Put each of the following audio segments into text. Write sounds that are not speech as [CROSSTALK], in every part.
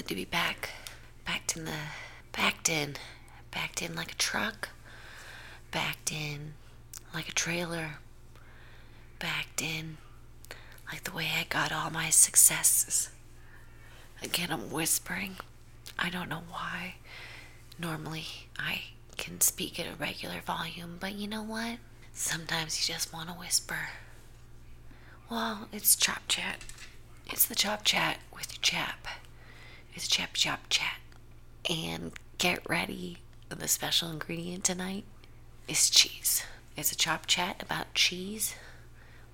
good to be back. Backed in the backed in. Backed in like a truck. Backed in like a trailer. Backed in like the way I got all my successes. Again, I'm whispering. I don't know why. Normally, I can speak at a regular volume, but you know what? Sometimes you just want to whisper. Well, it's Chop Chat. It's the Chop Chat with your chap. It's Chap Chop Chat. And get ready. The special ingredient tonight is cheese. It's a Chop Chat about cheese.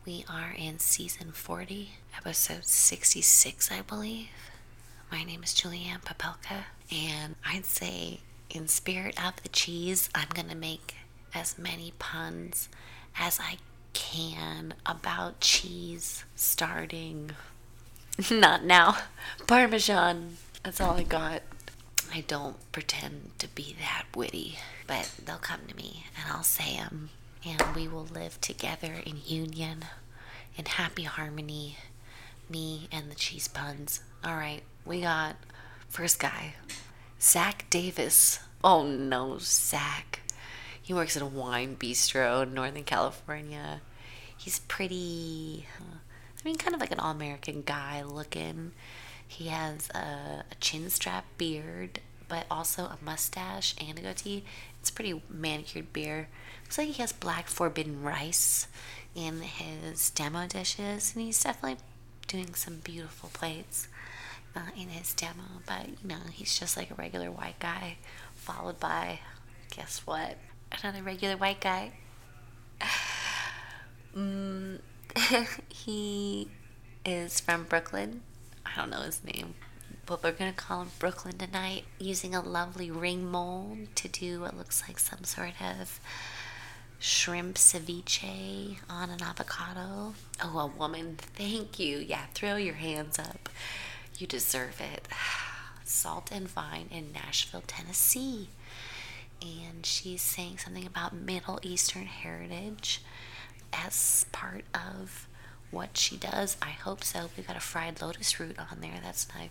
We are in season 40, episode 66, I believe. My name is Julianne Papelka, and I'd say, in spirit of the cheese, I'm gonna make as many puns as I can about cheese starting [LAUGHS] not now. Parmesan. That's all I got. I don't pretend to be that witty, but they'll come to me and I'll say them, and we will live together in union, in happy harmony, me and the cheese puns. All right, we got first guy, Zach Davis. Oh no, Zach. He works at a wine bistro in Northern California. He's pretty, uh, I mean, kind of like an all American guy looking. He has a, a chin strap beard, but also a mustache and a goatee. It's pretty manicured beard. Looks like he has black forbidden rice in his demo dishes, and he's definitely doing some beautiful plates uh, in his demo. But you know, he's just like a regular white guy, followed by, guess what? Another regular white guy. [SIGHS] Mm, [LAUGHS] he is from Brooklyn. I don't know his name, but we're gonna call him Brooklyn tonight. Using a lovely ring mold to do what looks like some sort of shrimp ceviche on an avocado. Oh, a woman, thank you. Yeah, throw your hands up. You deserve it. [SIGHS] Salt and Vine in Nashville, Tennessee. And she's saying something about Middle Eastern heritage as part of what she does. I hope so. We got a fried lotus root on there. That's knife.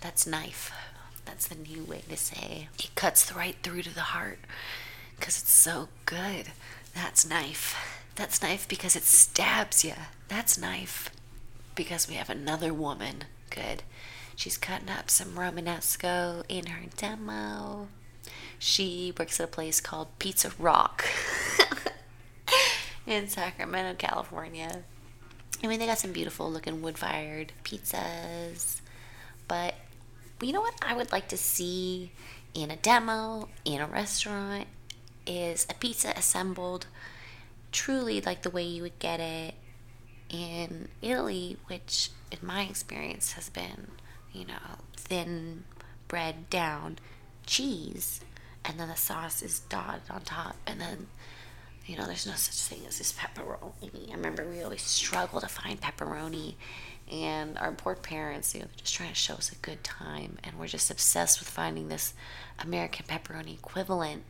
That's knife. That's the new way to say it cuts right through to the heart because it's so good. That's knife. That's knife because it stabs you. That's knife because we have another woman. Good. She's cutting up some Romanesco in her demo. She works at a place called Pizza Rock [LAUGHS] in Sacramento, California. I mean, they got some beautiful looking wood fired pizzas, but you know what I would like to see in a demo, in a restaurant, is a pizza assembled truly like the way you would get it in Italy, which in my experience has been, you know, thin bread down cheese, and then the sauce is dotted on top, and then you know, there's no such thing as this pepperoni. I remember we always struggle to find pepperoni, and our poor parents, you know, they're just trying to show us a good time, and we're just obsessed with finding this American pepperoni equivalent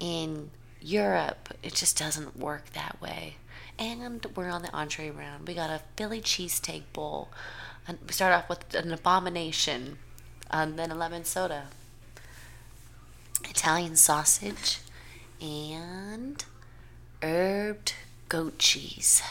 in Europe. It just doesn't work that way. And we're on the entree round. We got a Philly cheesesteak bowl. And we start off with an abomination, and then a lemon soda, Italian sausage, and herbed goat cheese.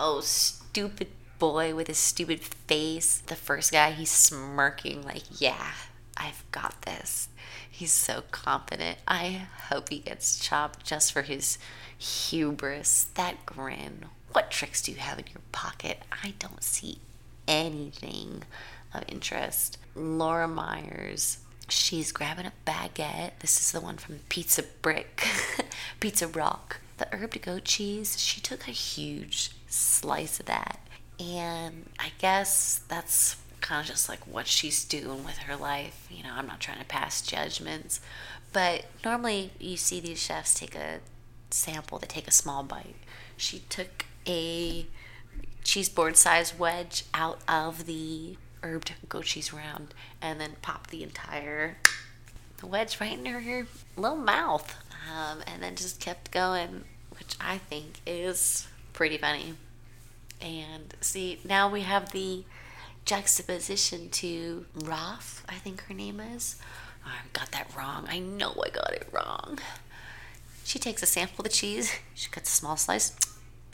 Oh, stupid boy with his stupid face. The first guy, he's smirking, like, yeah, I've got this. He's so confident. I hope he gets chopped just for his hubris. That grin. What tricks do you have in your pocket? I don't see anything of interest. Laura Myers. She's grabbing a baguette. This is the one from Pizza Brick, [LAUGHS] Pizza Rock the herbed goat cheese, she took a huge slice of that. And I guess that's kind of just like what she's doing with her life. You know, I'm not trying to pass judgments, but normally you see these chefs take a sample, they take a small bite. She took a cheese board size wedge out of the herbed goat cheese round and then popped the entire wedge right in her little mouth um, and then just kept going, which I think is pretty funny. And see, now we have the juxtaposition to Roth, I think her name is. Oh, I got that wrong. I know I got it wrong. She takes a sample of the cheese, she cuts a small slice,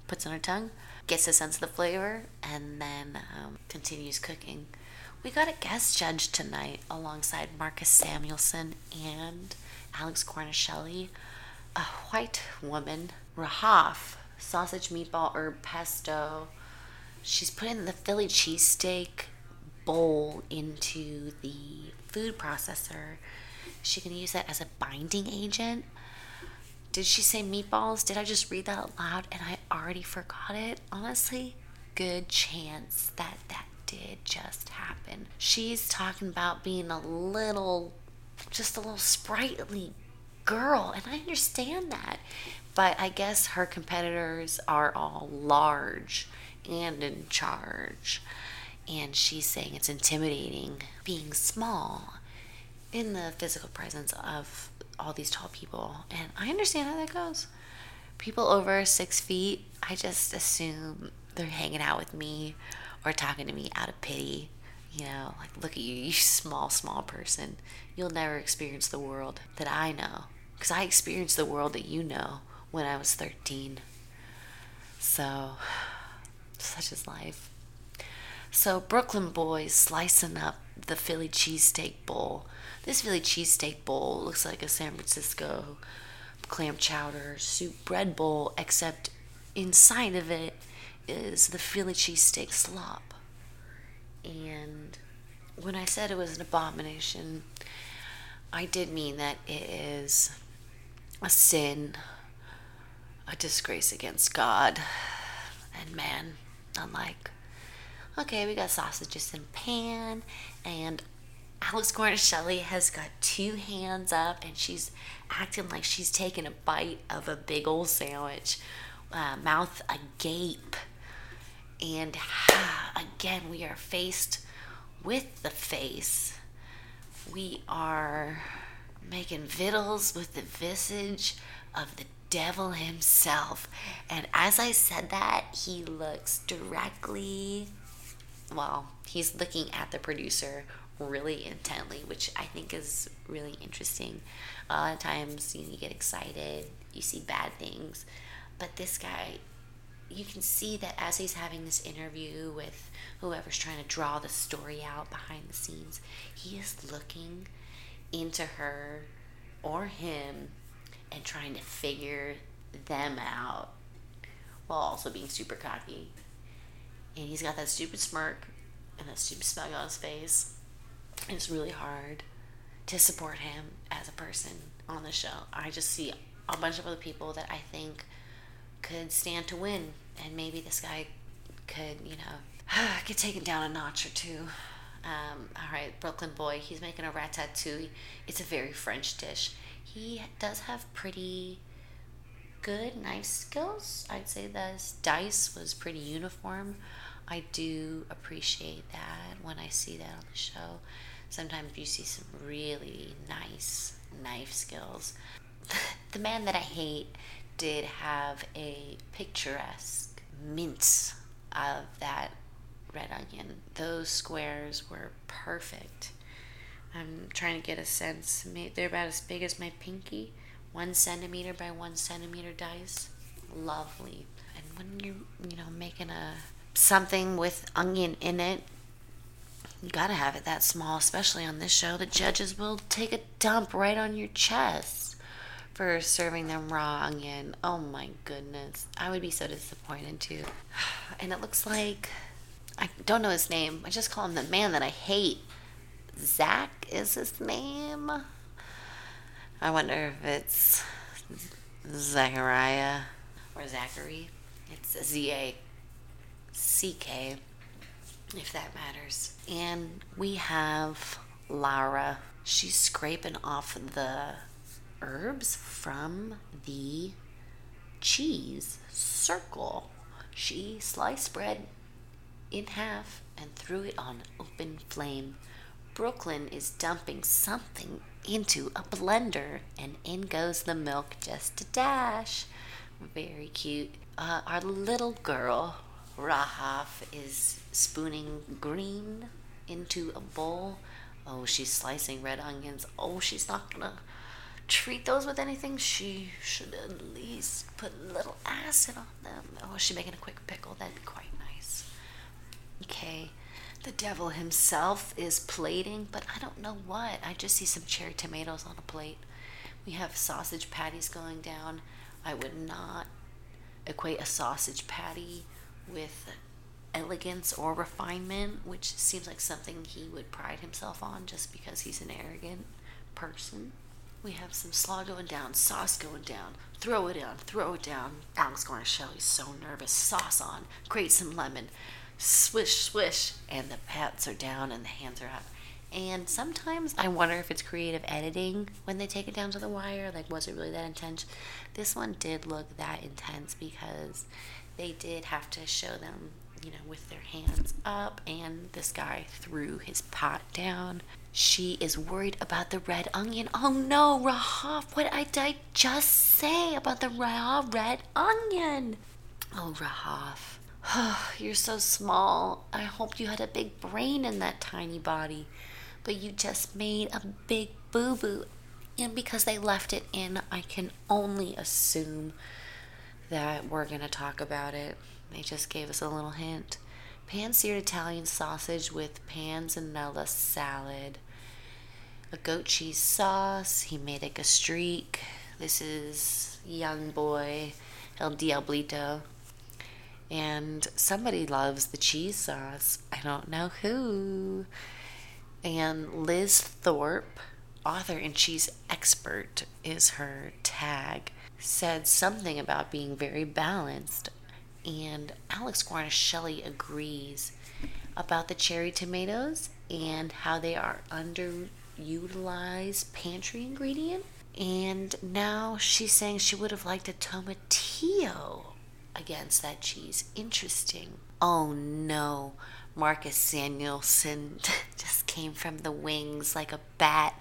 puts on her tongue, gets a sense of the flavor, and then um, continues cooking. We got a guest judge tonight alongside Marcus Samuelsson and Alex Guarnaschelli, a white woman, Rahaf, sausage meatball herb pesto. She's putting the Philly cheesesteak bowl into the food processor. She can use that as a binding agent. Did she say meatballs? Did I just read that out loud and I already forgot it? Honestly, good chance that that did just happen. She's talking about being a little, just a little sprightly girl, and I understand that. But I guess her competitors are all large and in charge. And she's saying it's intimidating being small in the physical presence of all these tall people. And I understand how that goes. People over six feet, I just assume they're hanging out with me or talking to me out of pity. You know, like, look at you, you small, small person. You'll never experience the world that I know. Because I experienced the world that you know when I was 13. So, [SIGHS] such is life. So, Brooklyn boys slicing up the Philly cheesesteak bowl. This Philly cheesesteak bowl looks like a San Francisco clam chowder soup bread bowl, except inside of it is the Philly cheesesteak slop. And when I said it was an abomination, I did mean that it is a sin, a disgrace against God and man, unlike. Okay, we got sausages in pan, and Alex Guarnaschelli has got two hands up, and she's acting like she's taking a bite of a big old sandwich, uh, mouth agape. And again, we are faced with the face. We are making victuals with the visage of the devil himself. And as I said that, he looks directly, well, he's looking at the producer really intently, which I think is really interesting. A lot of times you, know, you get excited, you see bad things, but this guy, you can see that as he's having this interview with whoever's trying to draw the story out behind the scenes, he is looking into her or him and trying to figure them out while also being super cocky. And he's got that stupid smirk and that stupid smile on his face. And it's really hard to support him as a person on the show. I just see a bunch of other people that I think could stand to win, and maybe this guy could, you know, [SIGHS] get taken down a notch or two. Um, all right, Brooklyn boy, he's making a ratatouille. It's a very French dish. He does have pretty good knife skills. I'd say the dice was pretty uniform. I do appreciate that when I see that on the show. Sometimes you see some really nice knife skills. [LAUGHS] the man that I hate did have a picturesque mince of that red onion. Those squares were perfect. I'm trying to get a sense. They're about as big as my pinky, one centimeter by one centimeter dice. Lovely. And when you're, you know, making a something with onion in it, you gotta have it that small, especially on this show. The judges will take a dump right on your chest for serving them raw onion. Oh my goodness. I would be so disappointed too. [SIGHS] And it looks like I don't know his name. I just call him the man that I hate. Zach is his name. I wonder if it's Zachariah or Zachary. It's Z A C K, if that matters. And we have Lara. She's scraping off the herbs from the cheese circle. She sliced bread in half and threw it on open flame. Brooklyn is dumping something into a blender, and in goes the milk just a dash. Very cute. Uh, our little girl, Rahaf is spooning green into a bowl. Oh, she's slicing red onions. Oh, she's not gonna treat those with anything. She should at least put a little acid on them. Oh, is she making a quick pickle? That'd be quite nice. Okay, the devil himself is plating, but I don't know what. I just see some cherry tomatoes on a plate. We have sausage patties going down. I would not equate a sausage patty with elegance or refinement, which seems like something he would pride himself on just because he's an arrogant person. We have some slaw going down, sauce going down. Throw it down, throw it down. Alex Guarnaschelli's so nervous. Sauce on, grate some lemon, swish, swish, and the pats are down and the hands are up. And sometimes I wonder if it's creative editing when they take it down to the wire. Like, was it really that intense? This one did look that intense because they did have to show them, you know, with their hands up, and this guy threw his pot down. She is worried about the red onion. Oh no, Rahaf, what did I just say about the raw red onion? Oh, Rahaf. [SIGHS] You're so small. I hope you had a big brain in that tiny body but you just made a big boo boo. And because they left it in, I can only assume that we're going to talk about it. They just gave us a little hint. Pan seared Italian sausage with panzanella salad, a goat cheese sauce. He made like a streak. This is young boy El Diablito. And somebody loves the cheese sauce. I don't know who. And Liz Thorpe, author and cheese expert, is her tag, said something about being very balanced. And Alex Guarnaschelli agrees about the cherry tomatoes and how they are underutilized pantry ingredient. And now she's saying she would have liked a tomatillo against that cheese. Interesting. Oh no. Marcus Samuelsson [LAUGHS] just came from the wings like a bat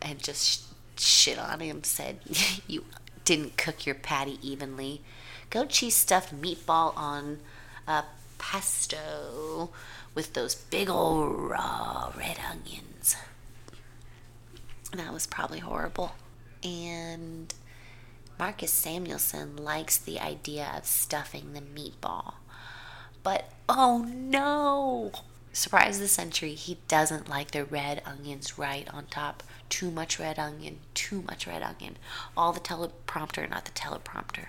and just shit on him, said, [LAUGHS] You didn't cook your patty evenly. Goat cheese stuffed meatball on a pesto with those big old raw red onions. That was probably horrible. And Marcus Samuelsson likes the idea of stuffing the meatball. But oh no! Surprise the century, he doesn't like the red onions right on top. Too much red onion, too much red onion. All the teleprompter, not the teleprompter.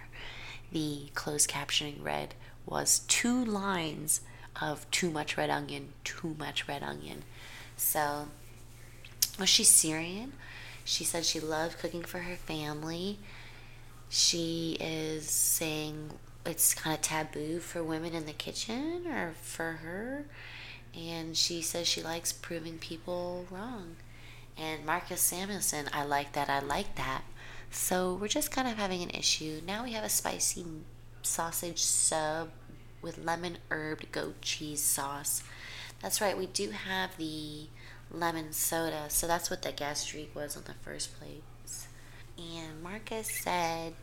The closed captioning read was two lines of too much red onion, too much red onion. So, was she Syrian? She said she loved cooking for her family. She is saying it's kind of taboo for women in the kitchen or for her. And she says she likes proving people wrong. And Marcus Samuelsson, I like that, I like that. So we're just kind of having an issue. Now we have a spicy sausage sub with lemon herbed goat cheese sauce. That's right, we do have the lemon soda. So that's what the gastrique was on the first place. And Marcus said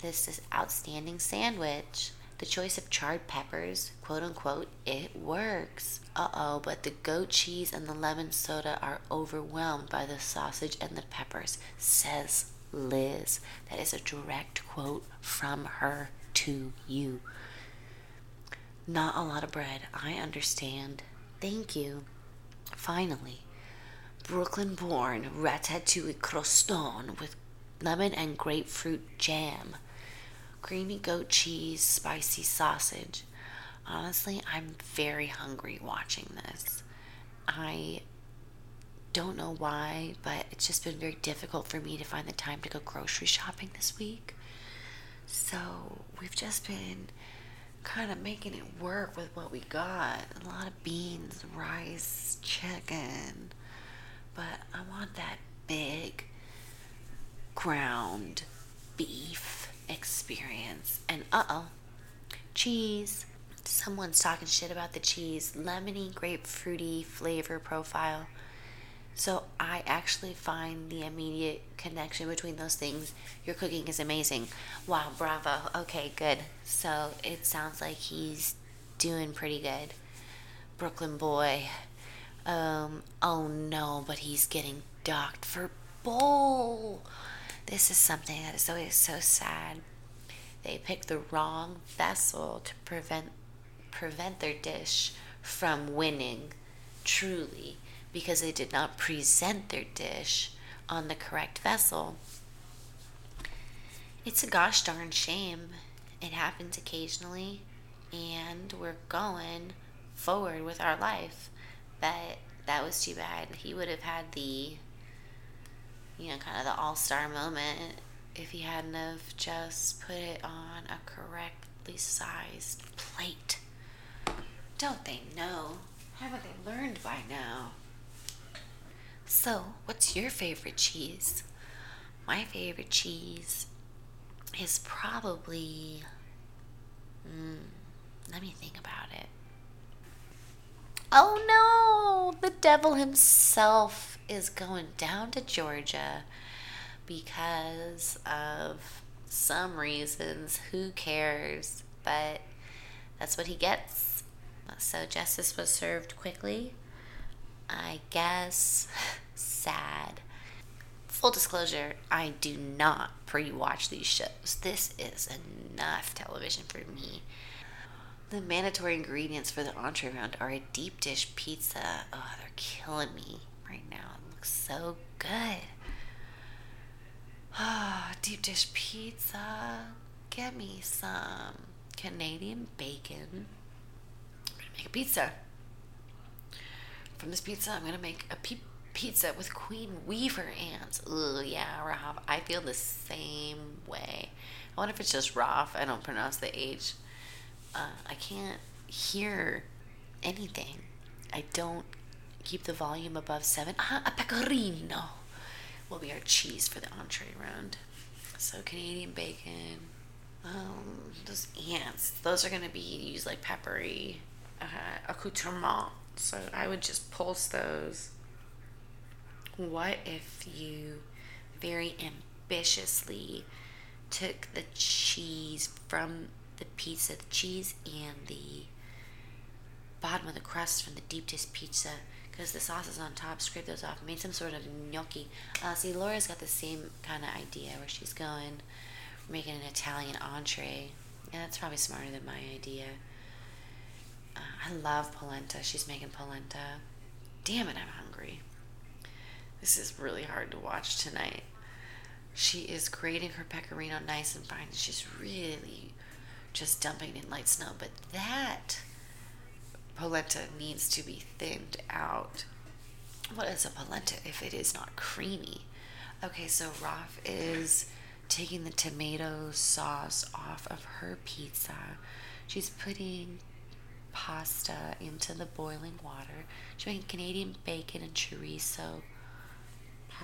this is outstanding sandwich. The choice of charred peppers, quote unquote, it works. Uh oh, but the goat cheese and the lemon soda are overwhelmed by the sausage and the peppers, says Liz. That is a direct quote from her to you. Not a lot of bread, I understand. Thank you. Finally, Brooklyn born ratatouille croston with lemon and grapefruit jam creamy goat cheese, spicy sausage. Honestly, I'm very hungry watching this. I don't know why, but it's just been very difficult for me to find the time to go grocery shopping this week. So we've just been kind of making it work with what we got. A lot of beans, rice, chicken. But I want that big ground beef experience. And uh oh, cheese. Someone's talking shit about the cheese. Lemony, grapefruity flavor profile. So I actually find the immediate connection between those things. Your cooking is amazing. Wow, bravo. Okay, good. So it sounds like he's doing pretty good. Brooklyn boy. Um, oh no, but he's getting docked for bowl. This is something that is always so sad. They picked the wrong vessel to prevent prevent their dish from winning truly because they did not present their dish on the correct vessel. It's a gosh darn shame. It happens occasionally, and we're going forward with our life. But that was too bad. He would have had the, you know, kind of the all star moment if he hadn't have just put it on a correctly sized plate. Don't they know? Haven't they learned by now? So, what's your favorite cheese? My favorite cheese is probably. Mm, let me think about it. Oh no! The devil himself is going down to Georgia because of some reasons. Who cares? But that's what he gets. So justice was served quickly. I guess [LAUGHS] sad. Full disclosure, I do not pre watch these shows. This is enough television for me. The mandatory ingredients for the entree round are a deep dish pizza. Oh, they're killing me right now. It looks so good. Oh, deep dish pizza. Get me some Canadian bacon. I'm gonna make a pizza. From this pizza, I'm gonna make a pe- pizza with Queen Weaver ants. Ugh, yeah, Rob. I feel the same way. I wonder if it's just Roth. I don't pronounce the H. Uh, I can't hear anything. I don't keep the volume above seven. Ah, a pecorino will be our cheese for the entree round. So Canadian bacon. Um, those ants. Those are gonna be used like peppery uh, accoutrement. So I would just pulse those. What if you very ambitiously took the cheese from the pizza, the cheese and the bottom of the crust from the deep dish pizza because the sauce is on top, scrape those off, made some sort of gnocchi. Uh, see, Laura's got the same kind of idea where she's going, making an Italian entree. Yeah, that's probably smarter than my idea. Uh, I love polenta. She's making polenta. Damn it, I'm hungry. This is really hard to watch tonight. She is grating her pecorino nice and fine. She's really just dumping in light snow. But that polenta needs to be thinned out. What is a polenta if it is not creamy? Okay, so Raf is taking the tomato sauce off of her pizza. She's putting pasta into the boiling water. She's making Canadian bacon and chorizo.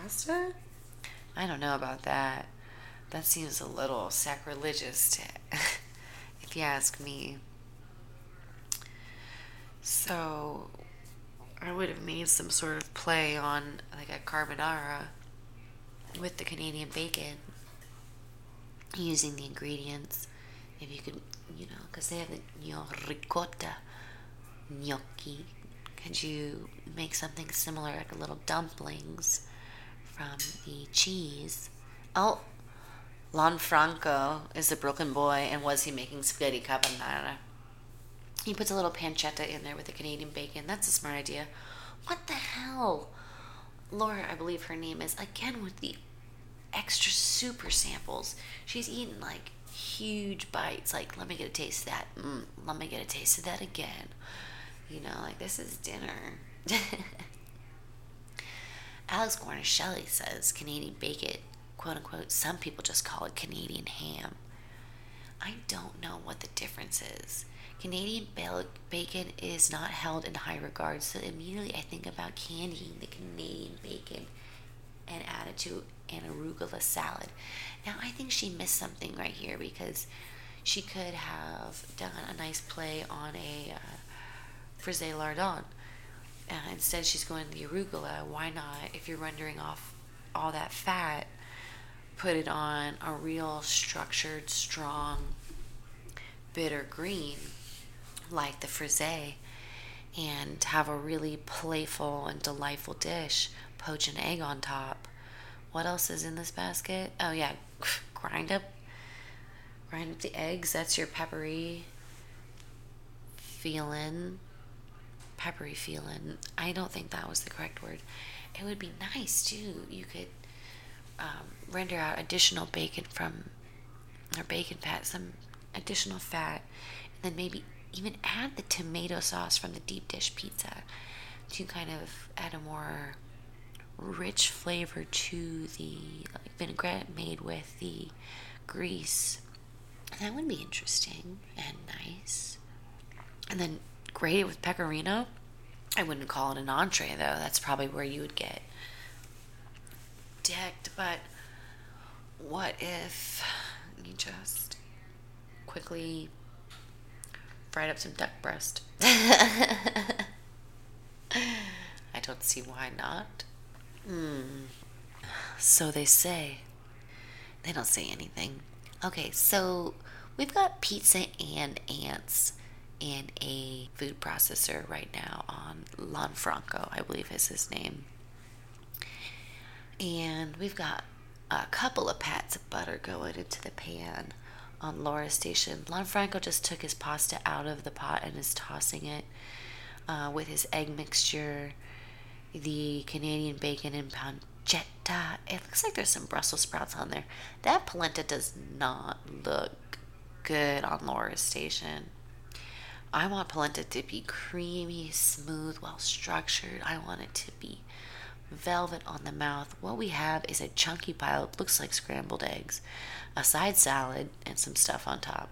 Pasta? I don't know about that. That seems a little sacrilegious, to, [LAUGHS] if you ask me. So I would have made some sort of play on like a carbonara with the Canadian bacon using the ingredients. If you could, you know, because they have the ricotta gnocchi. Could you make something similar, like a little dumplings from the cheese? Oh, Lanfranco is a broken boy, and was he making spaghetti carbonara? He puts a little pancetta in there with the Canadian bacon. That's a smart idea. What the hell? Laura, I believe her name is, again with the extra super samples. She's eating like huge bites. Like, let me get a taste of that. Mm, let me get a taste of that again. You know, like this is dinner. [LAUGHS] Alex Guarnaschelli says Canadian bacon, quote unquote, some people just call it Canadian ham. I don't know what the difference is. Canadian bacon is not held in high regard, so immediately I think about candying the Canadian bacon and add it to an arugula salad. Now, I think she missed something right here because she could have done a nice play on a uh, frisee lardon. Uh, instead, she's going the arugula. Why not, if you're rendering off all that fat, put it on a real structured, strong, bitter green like the frisee and have a really playful and delightful dish. Poach an egg on top. What else is in this basket? Oh yeah, [LAUGHS] grind up grind up the eggs. That's your peppery feeling. Peppery feeling. I don't think that was the correct word. It would be nice too. You could um, render out additional bacon from or bacon fat, some additional fat, and then maybe even add the tomato sauce from the deep dish pizza to kind of add a more rich flavor to the like, vinaigrette made with the grease. That would be interesting and nice. And then grate it with pecorino. I wouldn't call it an entree though. That's probably where you would get decked. But what if you just quickly fried up some duck breast? [LAUGHS] I don't see why not. Hmm. So they say. They don't say anything. Okay, so we've got pizza and ants in a food processor right now on Lanfranco, I believe is his name. And we've got a couple of pats of butter going into the pan on Laura's station. Lanfranco just took his pasta out of the pot and is tossing it uh, with his egg mixture, the Canadian bacon and pancetta. It looks like there's some Brussels sprouts on there. That polenta does not look good on Laura's station. I want polenta to be creamy, smooth, well structured. I want it to be velvet on the mouth. What we have is a chunky pile, it looks like scrambled eggs, a side salad, and some stuff on top.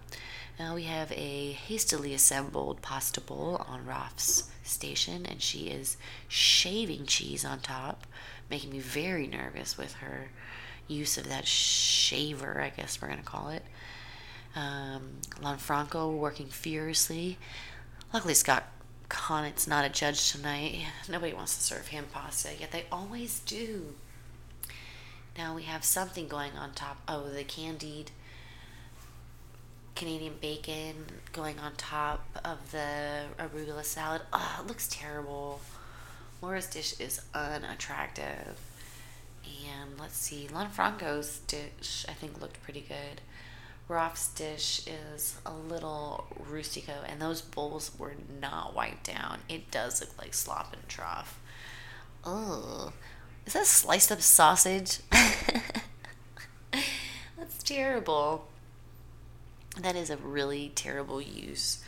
Now we have a hastily assembled pasta bowl on Raf's station, and she is shaving cheese on top, making me very nervous with her use of that shaver, I guess we're going to call it. Um, Lanfranco working furiously. Luckily, Scott Conant's not a judge tonight. Nobody wants to serve him pasta, yet they always do. Now we have something going on top. Oh, the candied Canadian bacon going on top of the arugula salad. Oh, it looks terrible. Laura's dish is unattractive. And let's see, Lanfranco's dish I think looked pretty good. Raf's dish is a little rustico, and those bowls were not wiped down. It does look like slop and trough. Oh, is that sliced up sausage? [LAUGHS] That's terrible. That is a really terrible use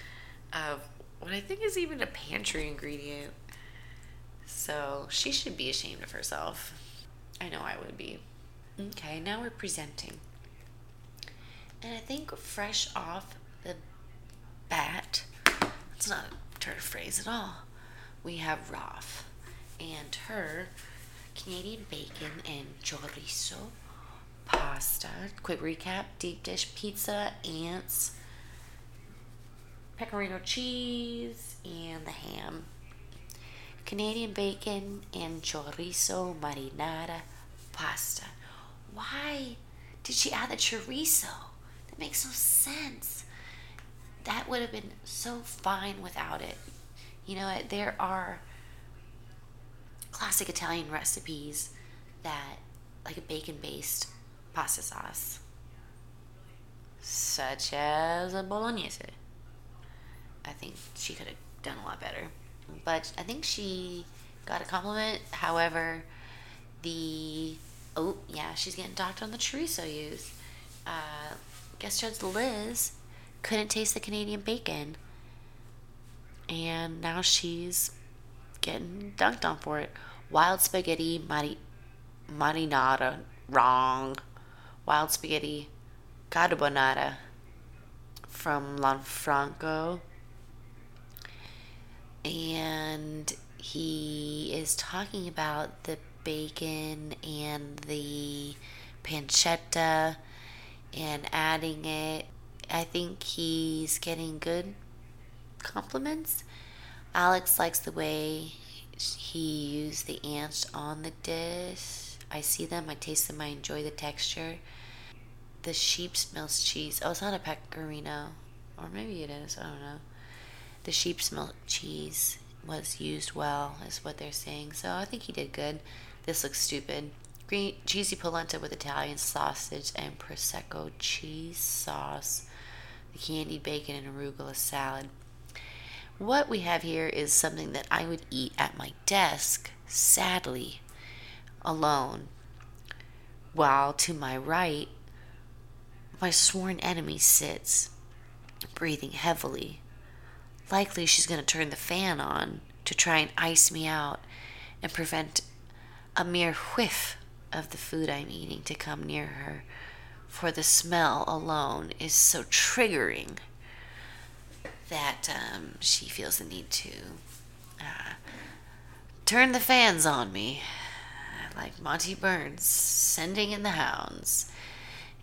of what I think is even a pantry ingredient. So she should be ashamed of herself. I know I would be. Okay, now we're presenting. And I think fresh off the bat, that's not a turn phrase at all. We have Roth and her Canadian bacon and chorizo pasta. Quick recap deep dish pizza, ants, pecorino cheese, and the ham. Canadian bacon and chorizo marinara pasta. Why did she add the chorizo? Makes no sense. That would have been so fine without it. You know, there are classic Italian recipes that, like a bacon based pasta sauce, such as a bolognese. I think she could have done a lot better. But I think she got a compliment. However, the oh yeah, she's getting docked on the chorizo use. Uh, guest judge Liz couldn't taste the Canadian bacon. And now she's getting dunked on for it. Wild spaghetti mari- marinara. Wrong. Wild spaghetti carbonara from Lanfranco. And he is talking about the bacon and the pancetta and adding it. I think he's getting good compliments. Alex likes the way he used the ants on the dish. I see them, I taste them, I enjoy the texture. The sheep's milk cheese. Oh, it's not a pecorino. Or maybe it is, I don't know. the sheep's milk cheese was used well, is what they're saying. So I think he did good. This looks stupid. Green cheesy polenta with Italian sausage and prosecco cheese sauce, the candied bacon and arugula salad. What we have here is something that I would eat at my desk, sadly, alone, while to my right, my sworn enemy sits, breathing heavily. Likely she's going to turn the fan on to try and ice me out and prevent a mere whiff of the food I'm eating to come near her, for the smell alone is so triggering that um, she feels the need to uh, turn the fans on me, like Monty Burns sending in the hounds.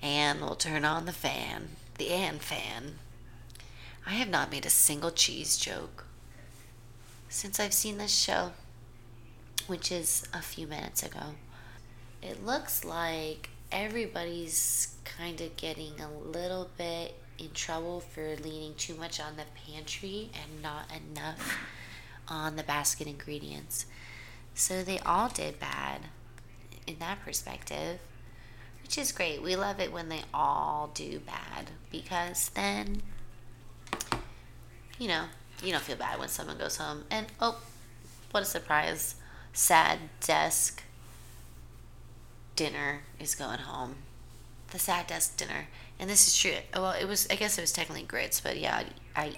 And we'll turn on the fan, the Ann fan. I have not made a single cheese joke since I've seen this show, which is a few minutes ago. It looks like everybody's kind of getting a little bit in trouble for leaning too much on the pantry and not enough on the basket ingredients. So they all did bad in that perspective, which is great. We love it when they all do bad because then, you know, you don't feel bad when someone goes home and, oh, what a surprise. Sad desk dinner is going home. The sad desk dinner and this is true. Well, it was. I guess it was technically grits, but yeah, I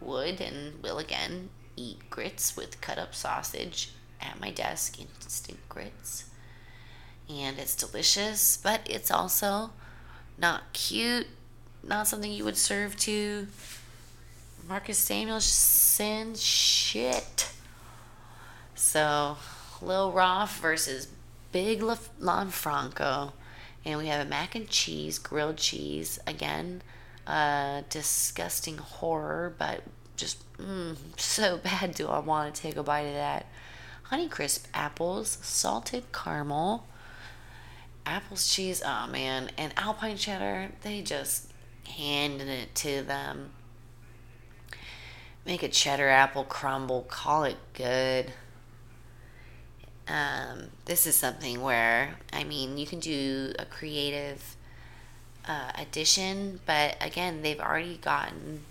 would and will again eat grits with cut up sausage at my desk, instant grits, and it's delicious. But it's also not cute. Not something you would serve to Marcus Samuelsson shit. So, Lil Roth versus Big Lanfranco and we have a mac and cheese, grilled cheese. Again, uh, disgusting horror, but just mm, [LAUGHS] so bad. Do I want to take a bite of that? Honeycrisp apples, salted caramel, apples cheese. Oh man, and Alpine cheddar. They just handed it to them. Make a cheddar apple crumble. Call it good. Um, this is something where, I mean, you can do a creative uh, addition, but again, they've already gotten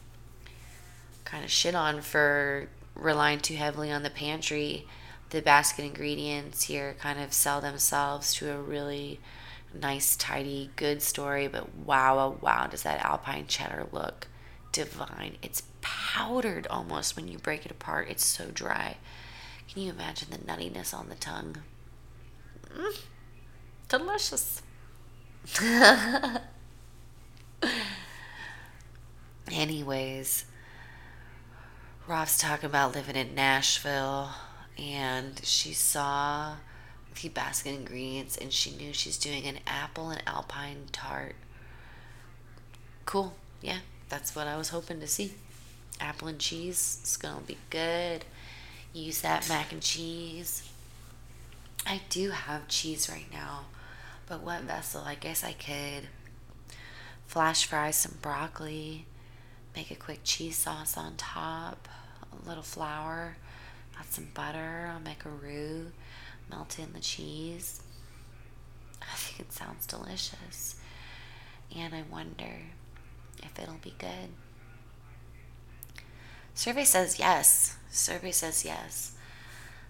kind of shit on for relying too heavily on the pantry. The basket ingredients here kind of sell themselves to a really nice, tidy, good story, but wow, oh, wow, does that alpine cheddar look divine? It's powdered almost when you break it apart, it's so dry. Can you imagine the nuttiness on the tongue? Mm, delicious. [LAUGHS] Anyways, Rob's talking about living in Nashville and she saw the basket ingredients and she knew she's doing an apple and alpine tart. Cool. Yeah, that's what I was hoping to see. Apple and cheese. It's to be good use that mac and cheese. I do have cheese right now, but what vessel? I guess I could flash fry some broccoli, make a quick cheese sauce on top, a little flour, add some butter, I'll make a roux, melt in the cheese. I think it sounds delicious. And I wonder if it'll be good. Survey says yes. Survey says yes.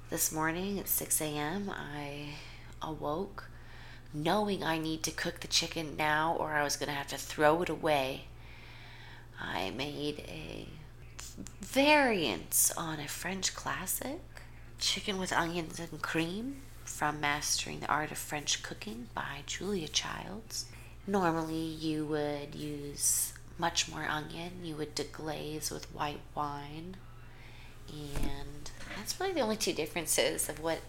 This morning at 6 a.m., I awoke knowing I need to cook the chicken now or I was going to have to throw it away. I made a variance on a French classic chicken with onions and cream from Mastering the Art of French Cooking by Julia Childs. Normally, you would use much more onion. You would deglaze with white wine. And that's really the only two differences of what,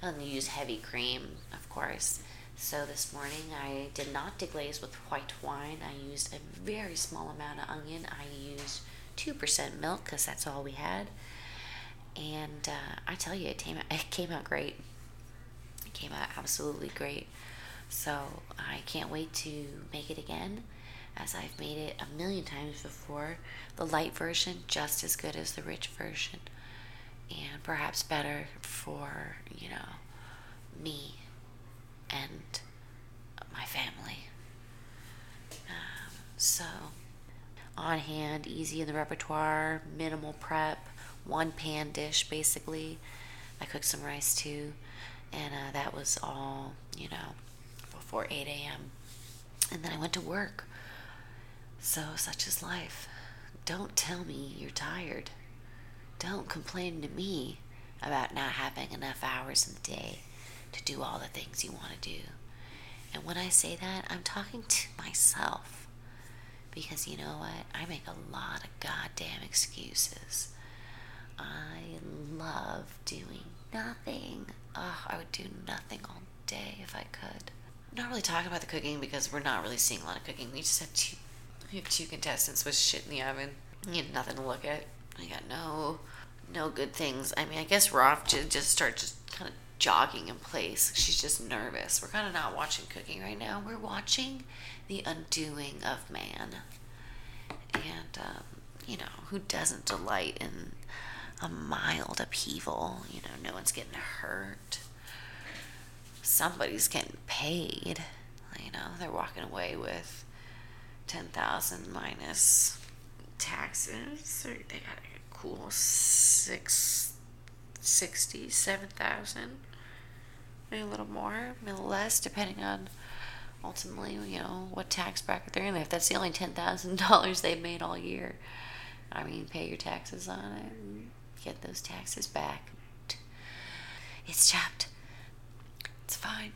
and you use heavy cream, of course. So this morning I did not deglaze with white wine. I used a very small amount of onion. I used 2% milk because that's all we had. And uh, I tell you, it came, it came out great. It came out absolutely great. So I can't wait to make it again. As I've made it a million times before. The light version, just as good as the rich version, and perhaps better for, you know, me and my family. Um, so, on hand, easy in the repertoire, minimal prep, one pan dish basically. I cooked some rice too, and uh, that was all, you know, before 8 a.m. And then I went to work. So, such is life. Don't tell me you're tired. Don't complain to me about not having enough hours in the day to do all the things you want to do. And when I say that, I'm talking to myself. Because you know what? I make a lot of goddamn excuses. I love doing nothing. Oh, I would do nothing all day if I could. I'm not really talking about the cooking because we're not really seeing a lot of cooking. We just had two, we have two contestants with shit in the oven. You had nothing to look at. I got no, no good things. I mean, I guess Roth just, just start just kind of jogging in place. She's just nervous. We're kind of not watching cooking right now. We're watching the undoing of man. And, um, you know, who doesn't delight in a mild upheaval? You know, no one's getting hurt. Somebody's getting paid. You know, they're walking away with 10,000 minus taxes. They got a cool six sixty-seven thousand, maybe a little more, maybe less, depending on ultimately, you know, what tax bracket they're in. If that's the only ten thousand [LAUGHS] dollars they've made all year, I mean, pay your taxes on it and get those taxes back. It's chopped. It's fine.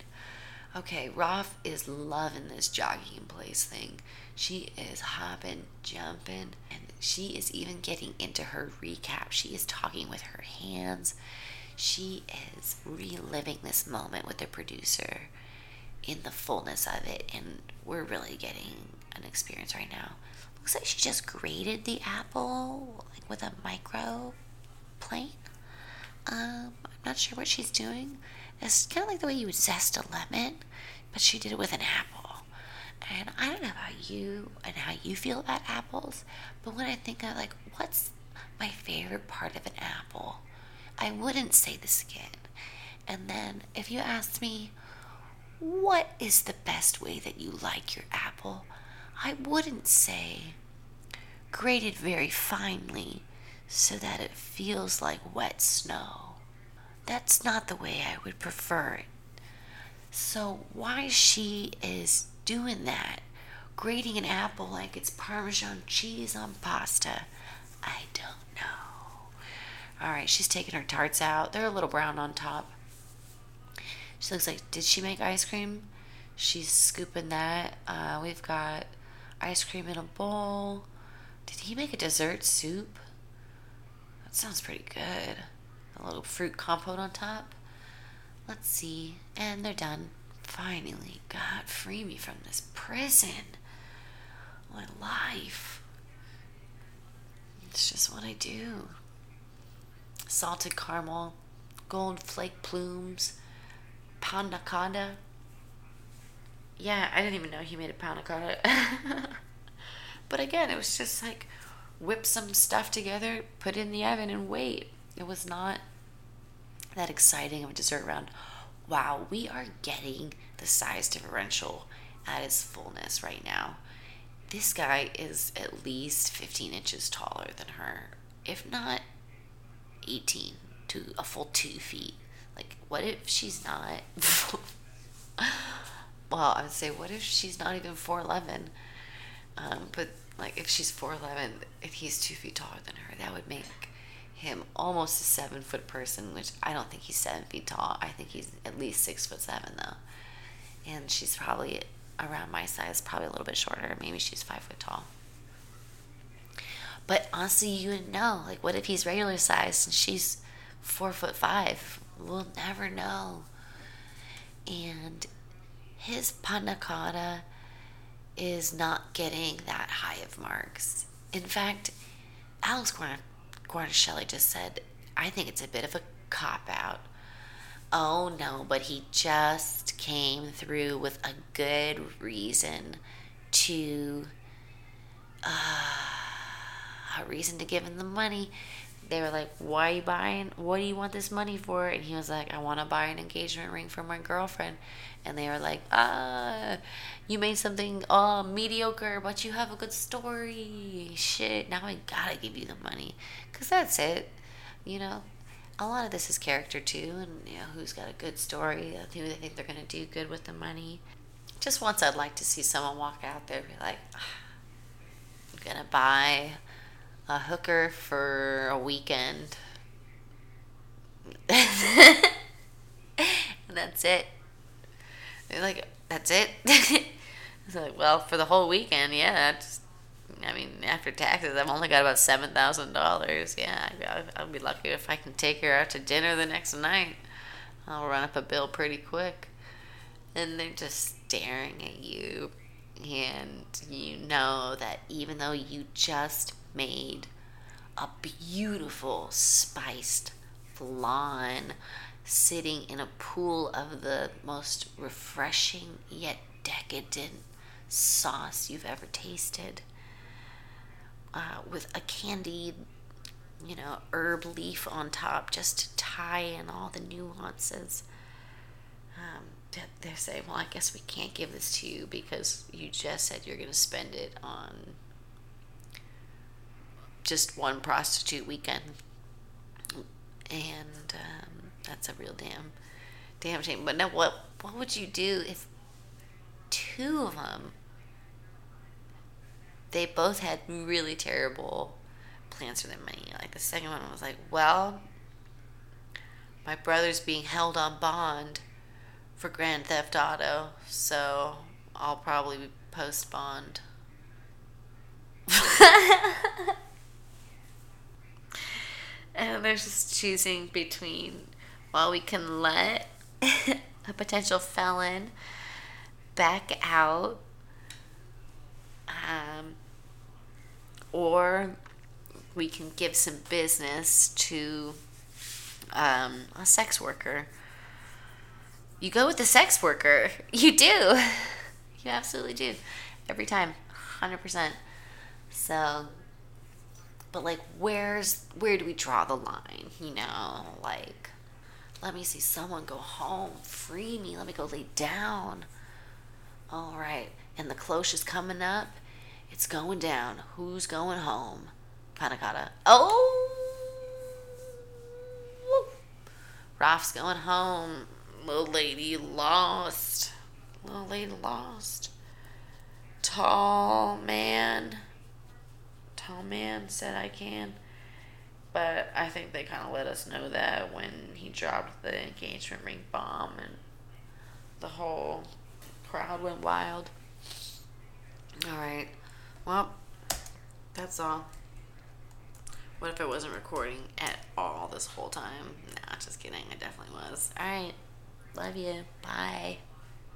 Okay, Roth is loving this jogging place thing. She is hopping, jumping, and she is even getting into her recap. She is talking with her hands. She is reliving this moment with the producer in the fullness of it, and we're really getting an experience right now. Looks like she just grated the apple like with a micro plane. Um, I'm not sure what she's doing. It's kind of like the way you would zest a lemon, but she did it with an apple. And I don't know about you and how you feel about apples, but when I think of like what's my favorite part of an apple, I wouldn't say the skin. And then if you asked me, what is the best way that you like your apple? I wouldn't say grated very finely so that it feels like wet snow. That's not the way I would prefer it. So, why she is doing that, grating an apple like it's Parmesan cheese on pasta, I don't know. All right, she's taking her tarts out. They're a little brown on top. She looks like, did she make ice cream? She's scooping that. Uh, we've got ice cream in a bowl. Did he make a dessert soup? That sounds pretty good. A little fruit compote on top. Let's see. And they're done. Finally, God, free me from this prison. My life. It's just what I do. Salted caramel, gold flake plumes, panna cotta. Yeah, I didn't even know he made a panna cotta. [LAUGHS] but again, it was just like whip some stuff together, put it in the oven, and wait. It was not that exciting of a dessert round. Wow, we are getting the size differential at its fullness right now. This guy is at least 15 inches taller than her, if not 18 to a full two feet. Like, what if she's not? [LAUGHS] well, I would say, what if she's not even 4'11? Um, but, like, if she's 4'11 and he's two feet taller than her, that would make him almost a seven foot person, which I don't think he's seven feet tall. I think he's at least six foot seven, though. And she's probably around my size, probably a little bit shorter. Maybe she's five foot tall. But honestly, you wouldn't know. Like, what if he's regular size and she's four foot five? We'll never know. And his panna cotta is not getting that high of marks. In fact, Alex Guarnaschelli just said, I think it's a bit of a cop out. Oh no, but he just came through with a good reason to uh, a reason to give him the money. They were like, "Why are you buying? What do you want this money for?" And he was like, "I want to buy an engagement ring for my girlfriend." And they were like, "Ah, you made something uh mediocre, but you have a good story. Shit, now I gotta give you the money, cause that's it. You know, a lot of this is character too, and you know who's got a good story, who they think they're gonna do good with the money. Just once, I'd like to see someone walk out there and be like, "I'm gonna buy." A hooker for a weekend. [LAUGHS] that's it. They're like, that's it. [LAUGHS] it's like, well, for the whole weekend, yeah. I mean, after taxes, I've only got about seven thousand dollars. Yeah, I'll, I'll be lucky if I can take her out to dinner the next night. I'll run up a bill pretty quick. And they're just staring at you, and you know that even though you just made a beautiful spiced flan sitting in a pool of the most refreshing yet decadent sauce you've ever tasted uh, with a candied you know herb leaf on top just to tie in all the nuances. Um, they say well i guess we can't give this to you because you just said you're going to spend it on just one prostitute weekend, and um, that's a real damn, damn shame. But now, what what would you do if two of them? They both had really terrible plans for their money. Like the second one was like, well, my brother's being held on bond for Grand Theft Auto, so I'll probably post bond. [LAUGHS] And there's just choosing between, well, we can let [LAUGHS] a potential felon back out, um, or we can give some business to um, a sex worker. You go with the sex worker. [LAUGHS] You do. [LAUGHS] You absolutely do. Every time. 100%. So but like where's where do we draw the line you know? Like let me see someone go home free me let me go lay down. All right and the cloche is coming up. It's going down. Who's going home? Panna cotta oh! Ralph's going home. Little lady lost. Little lady lost. Tall man tall man said I can. But I think they kind of let us know that when he dropped the engagement ring bomb and the whole crowd went wild. All right. Well, that's all. What if I wasn't recording at all this whole time? Nah, just kidding. I definitely was. All right. Love you. Bye.